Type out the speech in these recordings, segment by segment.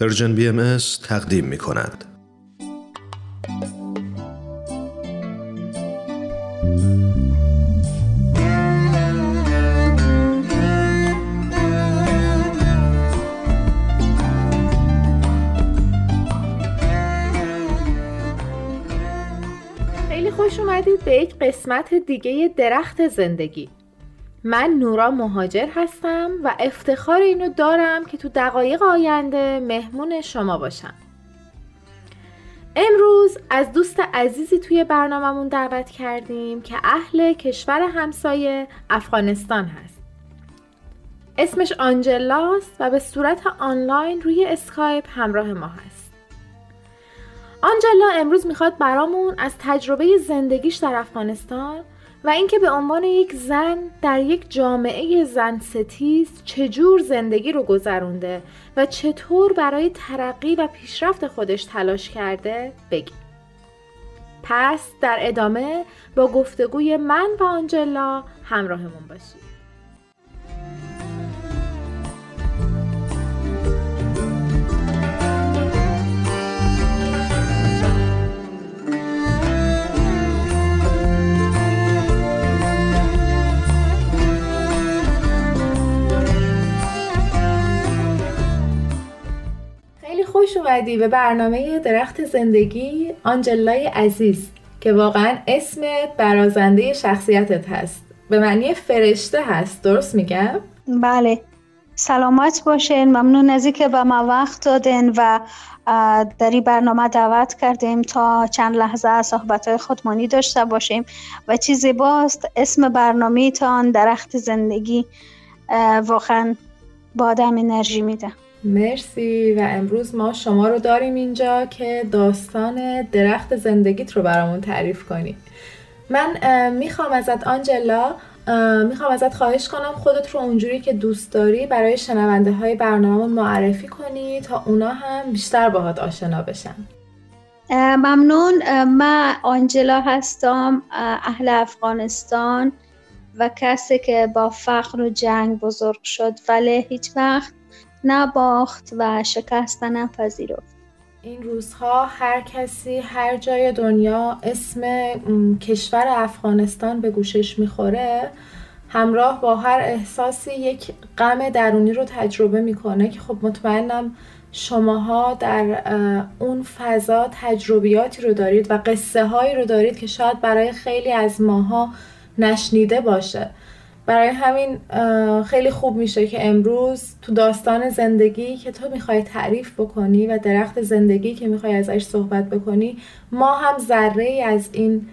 پرژن بی ام تقدیم می کند. خیلی خوش اومدید به یک قسمت دیگه درخت زندگی من نورا مهاجر هستم و افتخار اینو دارم که تو دقایق آینده مهمون شما باشم. امروز از دوست عزیزی توی برنامهمون دعوت کردیم که اهل کشور همسایه افغانستان هست. اسمش آنجلاست و به صورت آنلاین روی اسکایپ همراه ما هست. آنجلا امروز می‌خواد برامون از تجربه زندگیش در افغانستان و اینکه به عنوان یک زن در یک جامعه زن ستیز چجور زندگی رو گذرونده و چطور برای ترقی و پیشرفت خودش تلاش کرده بگی پس در ادامه با گفتگوی من و آنجلا همراهمون باشید. خوش اومدی به برنامه درخت زندگی آنجلای عزیز که واقعا اسمت برازنده شخصیتت هست. به معنی فرشته هست درست میگم؟ بله. سلامت باشین. ممنون از که به ما وقت دادین و در این برنامه دعوت کردیم تا چند لحظه صحبت های خودمانی داشته باشیم. و چیزی باست اسم برنامه تان درخت زندگی واقعا با آدم انرژی میده. مرسی و امروز ما شما رو داریم اینجا که داستان درخت زندگیت رو برامون تعریف کنی. من می‌خوام ازت آنجلا می‌خوام ازت خواهش کنم خودت رو اونجوری که دوست داری برای شنونده های برنامه معرفی کنی تا اونا هم بیشتر باهات آشنا بشن. ممنون. من آنجلا هستم اهل افغانستان و کسی که با فقر و جنگ بزرگ شد. ولی هیچ وقت نباخت و شکست نپذیرفت این روزها هر کسی هر جای دنیا اسم کشور افغانستان به گوشش می‌خوره همراه با هر احساسی یک غم درونی رو تجربه می‌کنه که خب مطمئنم شماها در اون فضا تجربیاتی رو دارید و قصه هایی رو دارید که شاید برای خیلی از ماها نشنیده باشه. برای همین خیلی خوب میشه که امروز تو داستان زندگی که تو می‌خوای تعریف بکنی و درخت زندگی که می‌خوای ازش صحبت بکنی ما هم ذره ای از این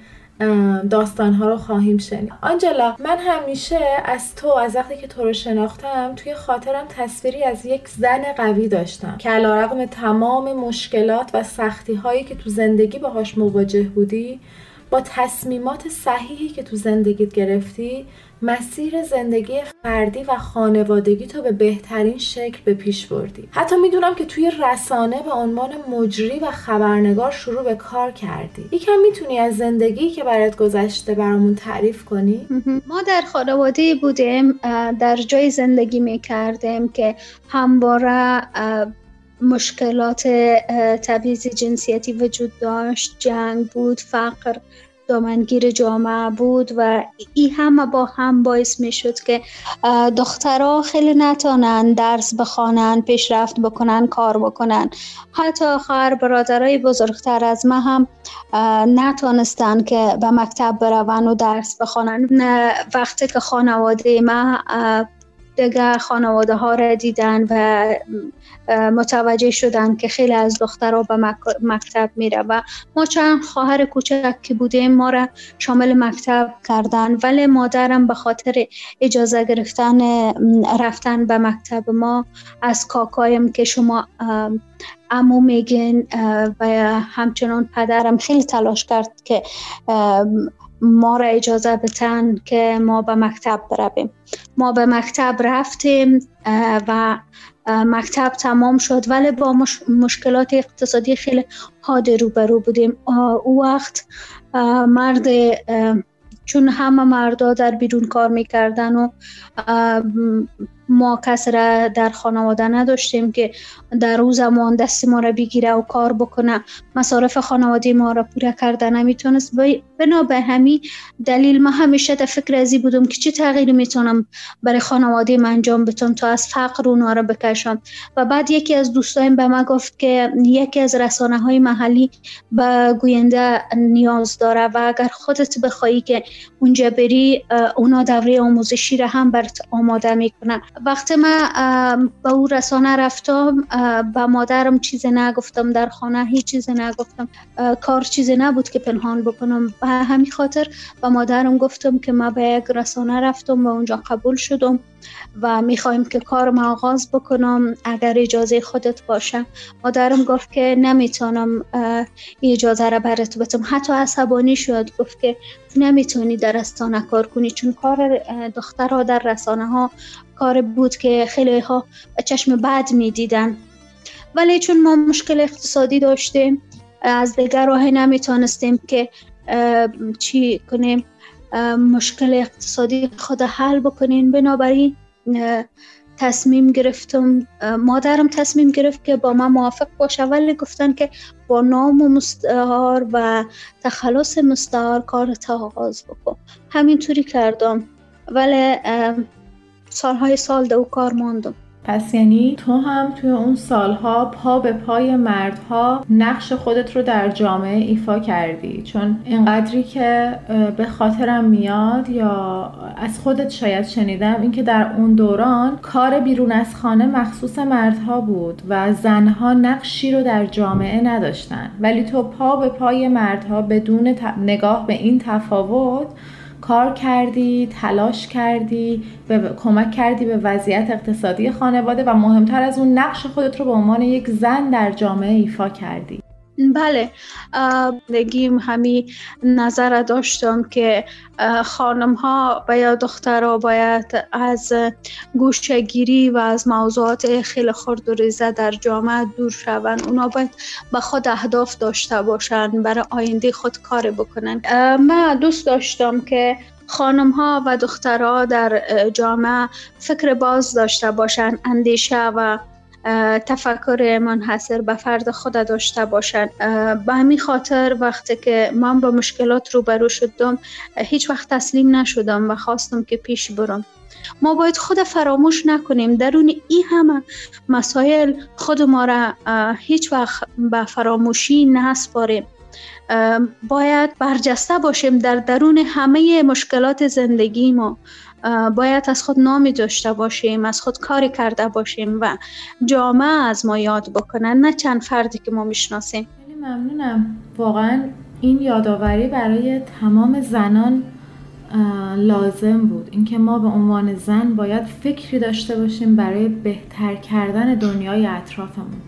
داستان ها رو خواهیم شنید. آنجلا من همیشه از تو از وقتی که تو رو شناختم توی خاطرم تصویری از یک زن قوی داشتم که علیرغم تمام مشکلات و سختی هایی که تو زندگی باهاش مواجه بودی با تصمیمات صحیحی که تو زندگیت گرفتی مسیر زندگی فردی و خانوادگی تو به بهترین شکل به پیش بردی. حتی می‌دونم که توی رسانه به عنوان مجری و خبرنگار شروع به کار کردی. یکم می‌تونی از زندگی که برات گذشته برامون تعریف کنی؟ ما در خانواده بودیم در جای زندگی می‌کردیم که همواره مشکلات تبعیض جنسیتی وجود داشت. جنگ بود فقر دامنگیر جامعه بود و ای همه با هم باعث می شد که دخترها خیلی نتانن درس بخوانن پیشرفت بکنن کار بکنن. حتی خواهر برادرای بزرگتر از ما هم نتانستن که به مکتب برون و درس بخوانن وقتی که خانواده ما دیگه خانواده ها را دیدن و متوجه شدن که خیلی از دخترها به مکتب میره و ما چند خواهر کوچک که بودیم ما را شامل مکتب کردن ولی مادرم به خاطر اجازه گرفتن رفتن به مکتب ما از کاکایم که شما امو میگین و همچنان پدرم خیلی تلاش کرد که ما را اجازه بتن که ما به مکتب برویم. ما به مکتب رفتیم و مکتب تمام شد ولی با مشکلات اقتصادی خیلی حاد روبرو بودیم. او وقت مرد چون همه مردا در بیرون کار می‌کردن و ما کس را در خانواده نداشتیم که در روز زمان دست ما را بگیره و کار بکنه. مصارف خانواده ما را پوره کرده نمی‌تونست بنا به همین دلیل ما همیشه در فکر ازی بودم که چه تغییری می‌تونم برای خانواده من انجام بتون تا از فقر اونا را بکشم. و بعد یکی از دوستایم به ما گفت که یکی از رسانه های محلی به گوینده نیاز داره و اگر خودت بخوایی که اونجا بری اونا دوره آموزشی را هم برات آماده می‌کنه وقتی من به او رسانه رفتم به مادرم چیز نگفتم در خانه هیچ چیز نگفتم. کار چیز نبود که پنهان بکنم. همین خاطر به مادرم گفتم که ما به یک رسانه رفتم و اونجا قبول شدم و می‌خوایم که کار ما آغاز بکنم اگر اجازه خودت باشه. مادرم گفت که نمی‌تونم اجازه را برات بتم حتی عصبانی شد گفت که نمی‌تونی در رسانه کار کنی چون کار دخترها در رسانه ها کار بود که خیلی ها چشم بد می‌دیدن. ولی چون ما مشکل اقتصادی داشتیم از دیگر راه نمی‌تونستیم که چی کنیم مشکل اقتصادی خود حل بکنین. بنابراین تصمیم گرفتم مادرم تصمیم گرفت که با من موافق باشه. ولی گفتن که با نام و مستعار و تخلص مستعار کار تا آغاز بکن. همینطوری کردم. ولی سالهای سال دو کار ماندم. پس یعنی تو هم توی اون سالها پا به پای مردها نقش خودت رو در جامعه ایفا کردی. چون اینقدری که به خاطرم میاد یا از خودت شاید شنیدم اینکه در اون دوران کار بیرون از خانه مخصوص مردها بود و زنها نقشی رو در جامعه نداشتن. ولی تو پا به پای مردها بدون نگاه به این تفاوت کار کردی تلاش کردی به کمک کردی به وضعیت اقتصادی خانواده و مهمتر از اون نقش خودت رو به عنوان یک زن در جامعه ایفا کردی. بله نگیم همی نظر داشتم که خانم ها و یا دخترها باید از گوشگیری و از موضوعات خیلی خرد و ریزه در جامعه دور شوند. اونا باید به خود اهداف داشته باشن برای آینده خود کار بکنن من دوست داشتم که خانم ها و دخترها در جامعه فکر باز داشته باشند اندیشه و تفکر منحصر به فرد خود داشته باشند. به همین خاطر وقتی که من با مشکلات روبرو شدم هیچ وقت تسلیم نشدم و خواستم که پیش برم. ما باید خود فراموش نکنیم. درون این همه مسائل خود ما را هیچ وقت به فراموشی نسپاریم. باید برجسته باشیم در درون همه مشکلات زندگی ما. باید از خود نامی داشته باشیم از خود کاری کرده باشیم و جامعه از ما یاد بکنن نه چند فردی که ما می‌شناسیم. ممنونم. واقعا این یادآوری برای تمام زنان لازم بود. اینکه ما به عنوان زن باید فکری داشته باشیم برای بهتر کردن دنیای اطرافمون.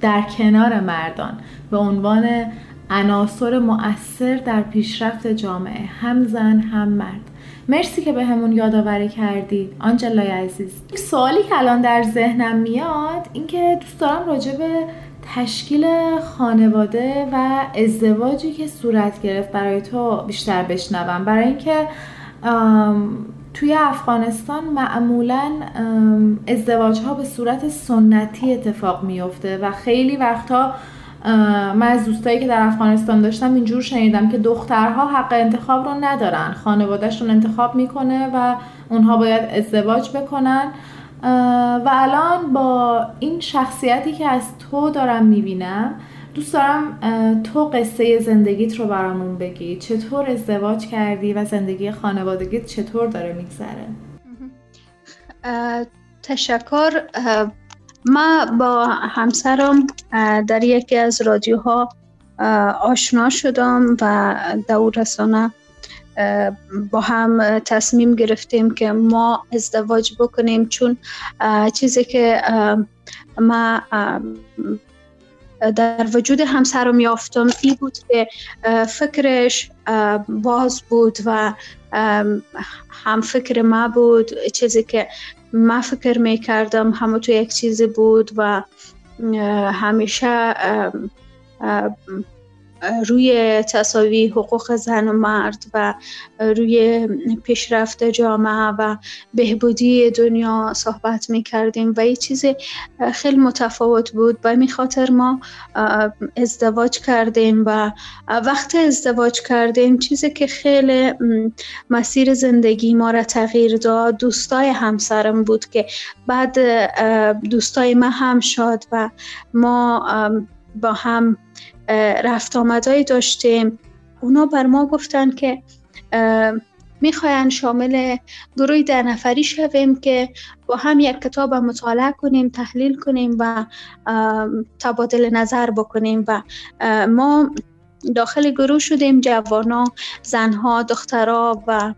در کنار مردان. به عنوان عناصر مؤثر در پیشرفت جامعه هم زن هم مرد. مرسی که به همون یادآوری کردی آنجلای عزیز. سوالی که الان در ذهنم میاد اینکه دوست دارم راجع به تشکیل خانواده و ازدواجی که صورت گرفت برای تو بیشتر بشنوم. برای اینکه توی افغانستان معمولا ازدواج ها به صورت سنتی اتفاق میفته و خیلی وقتا من از دوستایی که در افغانستان داشتم اینجور شنیدم که دخترها حق انتخاب رو ندارن. خانوادهشون انتخاب می‌کنه و اونها باید ازدواج بکنن. و الان با این شخصیتی که از تو دارم می‌بینم دوست دارم تو قصه زندگیت رو برامون بگی. چطور ازدواج کردی و زندگی خانوادگیت چطور داره میگذره؟ تشکر. ما با همسرم در یکی از رادیوها آشنا شدم و دور رسانه با هم تصمیم گرفتیم که ما ازدواج بکنیم. چون چیزی که ما در وجود همسرم یافتم ای بود که فکرش باز بود و هم فکر ما بود. چیزی که ما فکر می کردم همه تو یک چیزی بود و همیشه روی تصاوی حقوق زن و مرد و روی پیشرفت جامعه و بهبودی دنیا صحبت می کردیم و یه چیز خیلی متفاوت بود. و می خاطر ما ازدواج کردیم و وقت ازدواج کردیم چیزی که خیلی مسیر زندگی ما را تغییر داد. دوستای همسرم بود که بعد دوستای ما هم شد و ما با هم رفت آمدایی داشتیم. اونا بر ما گفتن که می‌خواین شامل گروه ده نفری شویم که با هم یک کتاب مطالعه کنیم تحلیل کنیم و تبادل نظر بکنیم و ما داخل گروه شدیم جوانا زنها دخترها و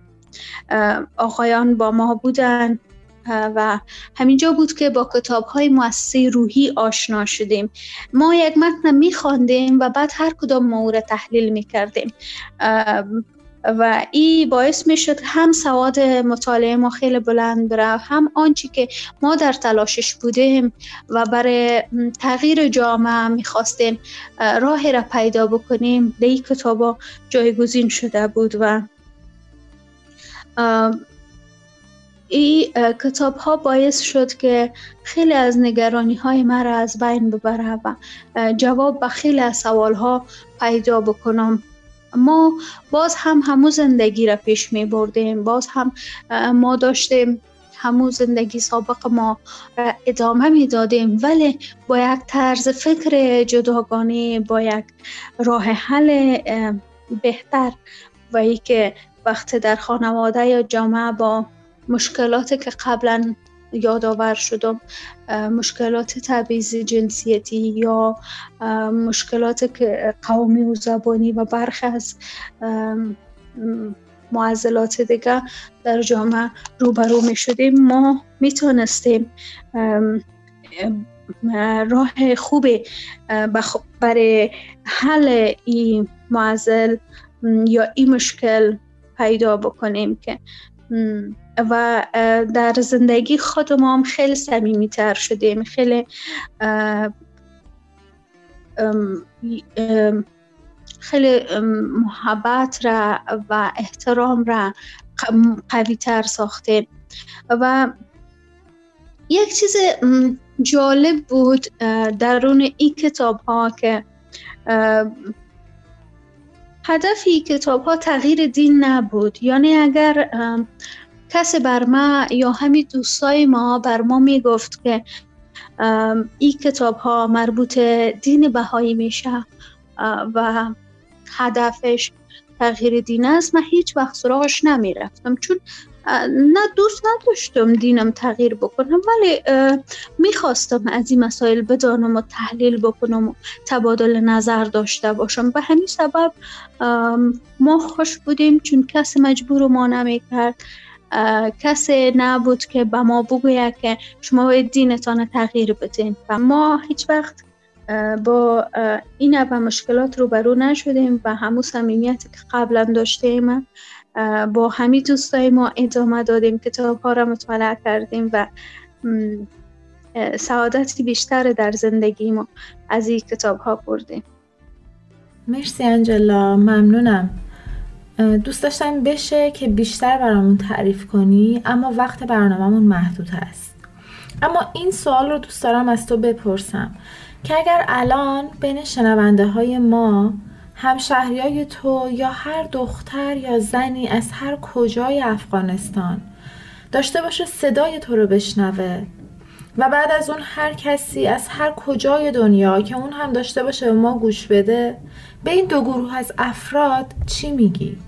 آقایان با ما بودن. و همینجا بود که با کتاب های مؤسسه روحی آشنا شدیم. ما یک متن می خواندیم و بعد هر کدام ما تحلیل می کردیم و این باعث می شد هم سواد مطالعه ما خیلی بلند بره هم آنچه که ما در تلاشش بودیم و برای تغییر جامعه می خواستیم راهی را پیدا بکنیم. در این کتابا جایگزین شده بود و این کتاب ها باعث شد که خیلی از نگرانی های مرا از بین ببره و جواب به خیلی از سوال ها پیدا بکنم. ما باز هم همو زندگی را پیش می بردیم. باز هم ما داشتیم همو زندگی سابق ما را ادامه می دادیم. ولی با یک طرز فکر جداگانه با یک راه حل بهتر. و ای که وقت در خانواده یا جامعه با مشکلاتی که قبلا یادآور شدم مشکلات تبعیض جنسیتی یا مشکلات قومی و زبانی و برخی از معضلات دیگه در جامعه روبرو می شدیم. ما می تونستیم راه خوبی برای حل این معضل یا این مشکل پیدا بکنیم که و در زندگی خود ما هم خیلی سمیمی تر شدیم خیلی خیلی محبت را و احترام را قوی تر ساختیم. و یک چیز جالب بود درون این کتاب ها که هدف این کتاب ها تغییر دین نبود. یعنی اگر کسی بر ما یا همین دوستای ما بر ما می‌گفت که این کتاب ها مربوط دین بهایی میشه و هدفش تغییر دین است. من هیچ وقت سراغش نمی‌رفتم چون نه دوست نداشتم دینم تغییر بکنم ولی می‌خواستم از این مسائل بدانم و تحلیل بکنم و تبادل نظر داشته باشم. به همین سبب ما خوش بودیم چون کسی مجبور ما نمی‌کرد. کسی نبود که به ما بگوید که شما دینتان تغییر بدین. و ما هیچ وقت با این به مشکلات روبرو نشدیم و همون صمیمیتی که قبلا داشتیم با همین دوستای ما ادامه دادیم کتاب ها را مطالعه کردیم و سعادتی بیشتر در زندگی ما از این کتاب ها بردیم. مرسی انجلا ممنونم. دوست داشتم بشه که بیشتر برامون تعریف کنی اما وقت برنامهمون محدود هست. اما این سوال رو دوست دارم از تو بپرسم که اگر الان بین شنونده های ما همشهریای تو یا هر دختر یا زنی از هر کجای افغانستان داشته باشه صدای تو رو بشنوه و بعد از اون هر کسی از هر کجای دنیا که اون هم داشته باشه به ما گوش بده به این دو گروه از افراد چی میگی؟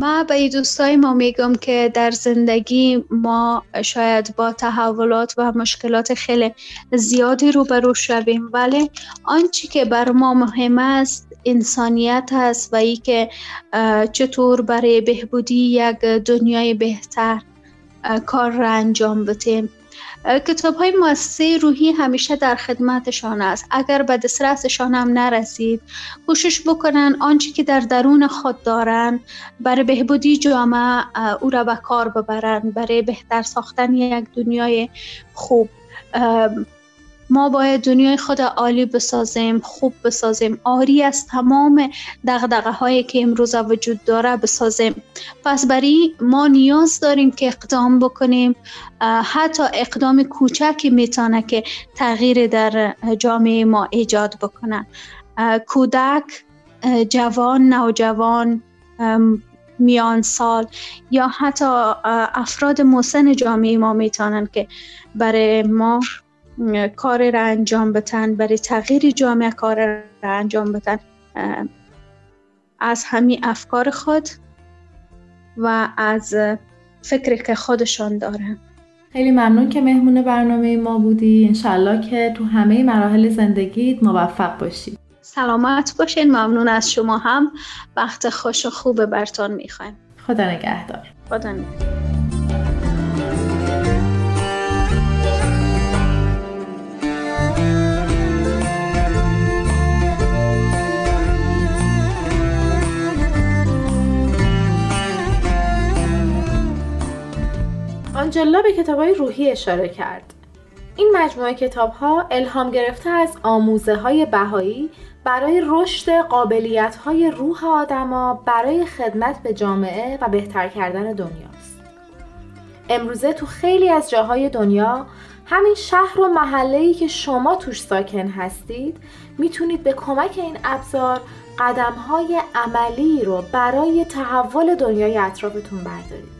ما به دوستای ما میگم که در زندگی ما شاید با تحولات و مشکلات خیلی زیادی روبرو شویم ولی آنچه که بر ما مهم است انسانیت است و ای که چطور برای بهبودی یک دنیای بهتر کار را انجام بدیم کتاب های مؤسسه روحی همیشه در خدمتشان است. اگر به دسترسشان هم نرسید کوشش بکنن آنچه که در درون خود دارند برای بهبودی جامعه او را به کار ببرند برای بهتر ساختن یک دنیای خوب. ما باید دنیای خود عالی بسازیم خوب بسازیم. آری از تمام دغدغه هایی که امروز وجود داره بسازیم. پس برای ما نیاز داریم که اقدام بکنیم. حتی اقدام کوچکی می‌تونه که تغییر در جامعه ما ایجاد بکنه. کودک جوان نوجوان میان سال یا حتی افراد مسن جامعه ما می‌تونن که برای ما کار را انجام بتن برای تغییر جامعه کار را انجام بتن از همین افکار خود و از فکری که خودشان دارن. خیلی ممنون که مهمون برنامه ما بودی. انشالله که تو همه مراحل زندگیت موفق باشی. سلامت باشین. ممنون از شما هم. وقت خوش و خوب برتان می‌خوایم. خدا نگهدار. خدا نگهدار. آنجلا به کتاب های روحی اشاره کرد. این مجموعه کتاب ها الهام گرفته از آموزه های بهایی برای رشد قابلیت های روح آدما برای خدمت به جامعه و بهتر کردن دنیاست. امروزه تو خیلی از جاهای دنیا همین شهر و محله‌ای که شما توش ساکن هستید می‌تونید به کمک این ابزار قدم های عملی رو برای تحول دنیای اطرافتون بردارید.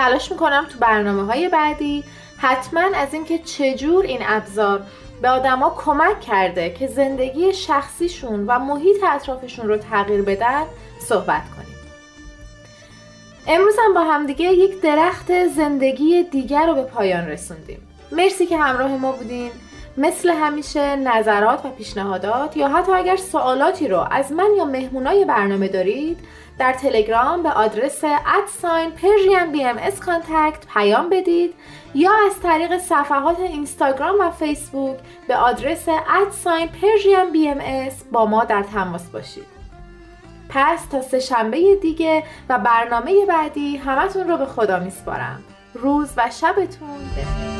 تلاش می‌کنم تو برنامه های بعدی حتما از اینکه چجور این ابزار به آدما کمک کرده که زندگی شخصیشون و محیط اطرافشون رو تغییر بدن صحبت کنیم. امروز هم با همدیگه یک درخت زندگی دیگر رو به پایان رسوندیم. مرسی که همراه ما بودین. مثل همیشه نظرات و پیشنهادات یا حتی اگر سوالاتی رو از من یا مهمونای برنامه دارید در تلگرام به آدرس at sign پرژیم BMS contact پیام بدید یا از طریق صفحات اینستاگرام و فیسبوک به آدرس at sign پرژیم BMS با ما در تماس باشید. پس تا سه شنبه دیگه و برنامه بعدی همتون رو به خدا میسپارم. روز و شبتون بخیر.